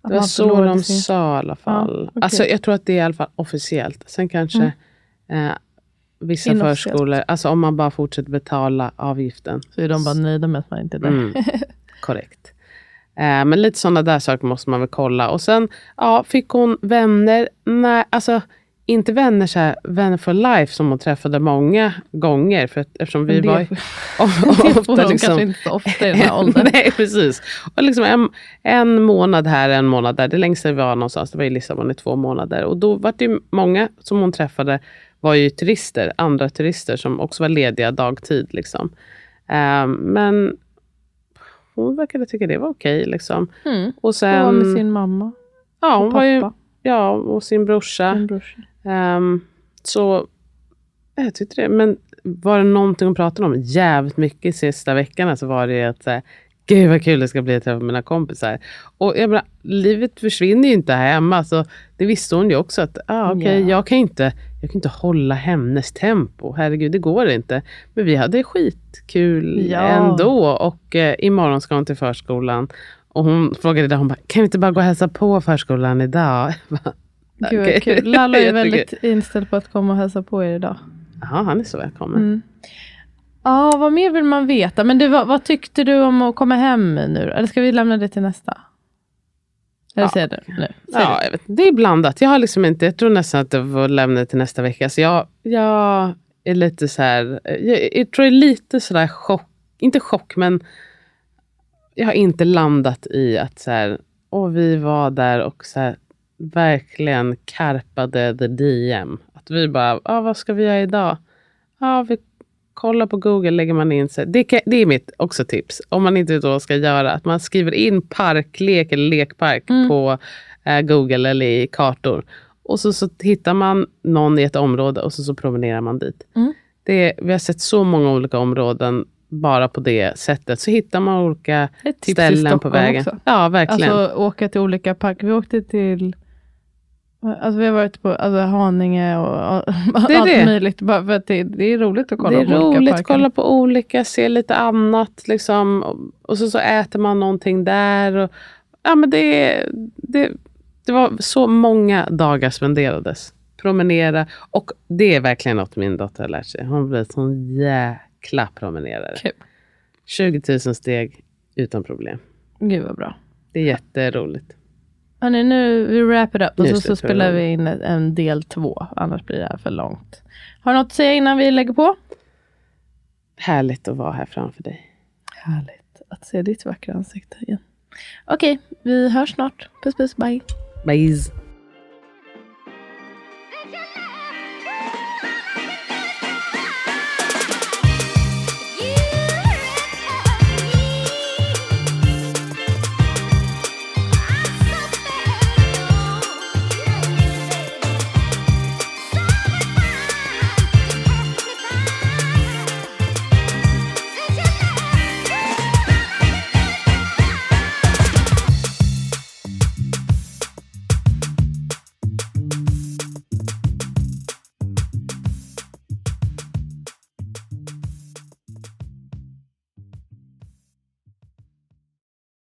Att Det var så de sin- sa i alla fall. okej. Alltså, jag tror att det är i alla fall officiellt. Sen kanske eh, vissa Inofficiellt. förskolor, alltså om man bara fortsätter betala avgiften. Så är de bara nöjda med att man inte är där. Mm, korrekt. Eh, men lite sådana där saker måste man väl kolla. Och sen, ja, fick hon vänner? Nej, alltså inte vänner så här, vänner for life som hon träffade många gånger. För att, eftersom vi det- var Det får de kanske inte så ofta i den här åldern. Nej, precis. Och liksom en, en månad här, en månad där. Det längsta vi var någonstans, det var i Lissabon i två månader. Och då var det ju många som hon träffade var ju turister, andra turister som också var lediga dagtid. Liksom. Ehm, men hon verkade tycka det var okej. liksom. Mm. Och Hon sen, var med sin mamma ja, hon och var ju, pappa. ja, och sin brorsa. Sin brorsa. Ehm, så jag tyckte det. Men var det någonting hon pratade om jävligt mycket sista veckan så var det att här, Gud vad kul det ska bli att träffa mina kompisar. Och jag menar, livet försvinner ju inte här hemma. Så det visste hon ju också. att ah, okay, Ja. jag, kan inte, jag kan inte hålla hennes tempo. Herregud, det går inte. Men vi hade skitkul Ja. ändå. Och eh, imorgon ska hon till förskolan. Och hon frågade idag, hon bara, kan vi inte bara gå och hälsa på förskolan idag? Bara, Gud Okej. kul. Lalla är väldigt inställd på att komma och hälsa på er idag. Ja, han är så välkommen. Mm. Ja, vad mer vill man veta? Men du, vad, vad tyckte du om att komma hem nu? Eller ska vi lämna det till nästa? Eller Ja. säger du nu? Säg Ja, jag vet, det är blandat. Jag har liksom inte, jag tror nästan att jag får lämna det till nästa vecka. Så jag, jag är lite så här, jag, jag tror jag är lite sådär chock, inte chock men jag har inte landat i att så här, och vi var där och så här, verkligen karpade the DM. Att vi bara, ah, vad ska vi göra idag? Ja, ah, vi kollar på Google, lägger man in sig. Det, kan, det är mitt också tips. Om man inte man ska göra. Att man skriver in parklek eller lekpark Mm. på eh, Google eller i kartor. Och så, så hittar man någon i ett område och så, så promenerar man dit. Mm. Det, vi har sett så många olika områden bara på det sättet. Så hittar man olika ställen på vägen. också. Ja, verkligen. Alltså åka till olika parker. Vi åkte till Alltså vi har varit på alltså, Haninge och, och Det är allt det. möjligt. Bara för att det, det är roligt att kolla det är på olika roligt att kolla på olika, se lite annat. Liksom. Och, och så, så äter man någonting där. Och, ja, men det, det, det var så många dagar spenderades. Promenera. Och det är verkligen något min dotter har lärt sig. Hon blir en sån jäkla promenerare. Kul. 20 000 steg utan problem. Gud vad bra. Det är jätteroligt. Hörni, nu vi wrap it up och Nu så, så slutar vi. spelar vi in en, en del två. Annars blir det här för långt. Har du något att säga innan vi lägger på? Härligt att vara här framför dig. Härligt att se ditt vackra ansikte igen. Okej, vi hörs snart. Puss puss, bye. Bye.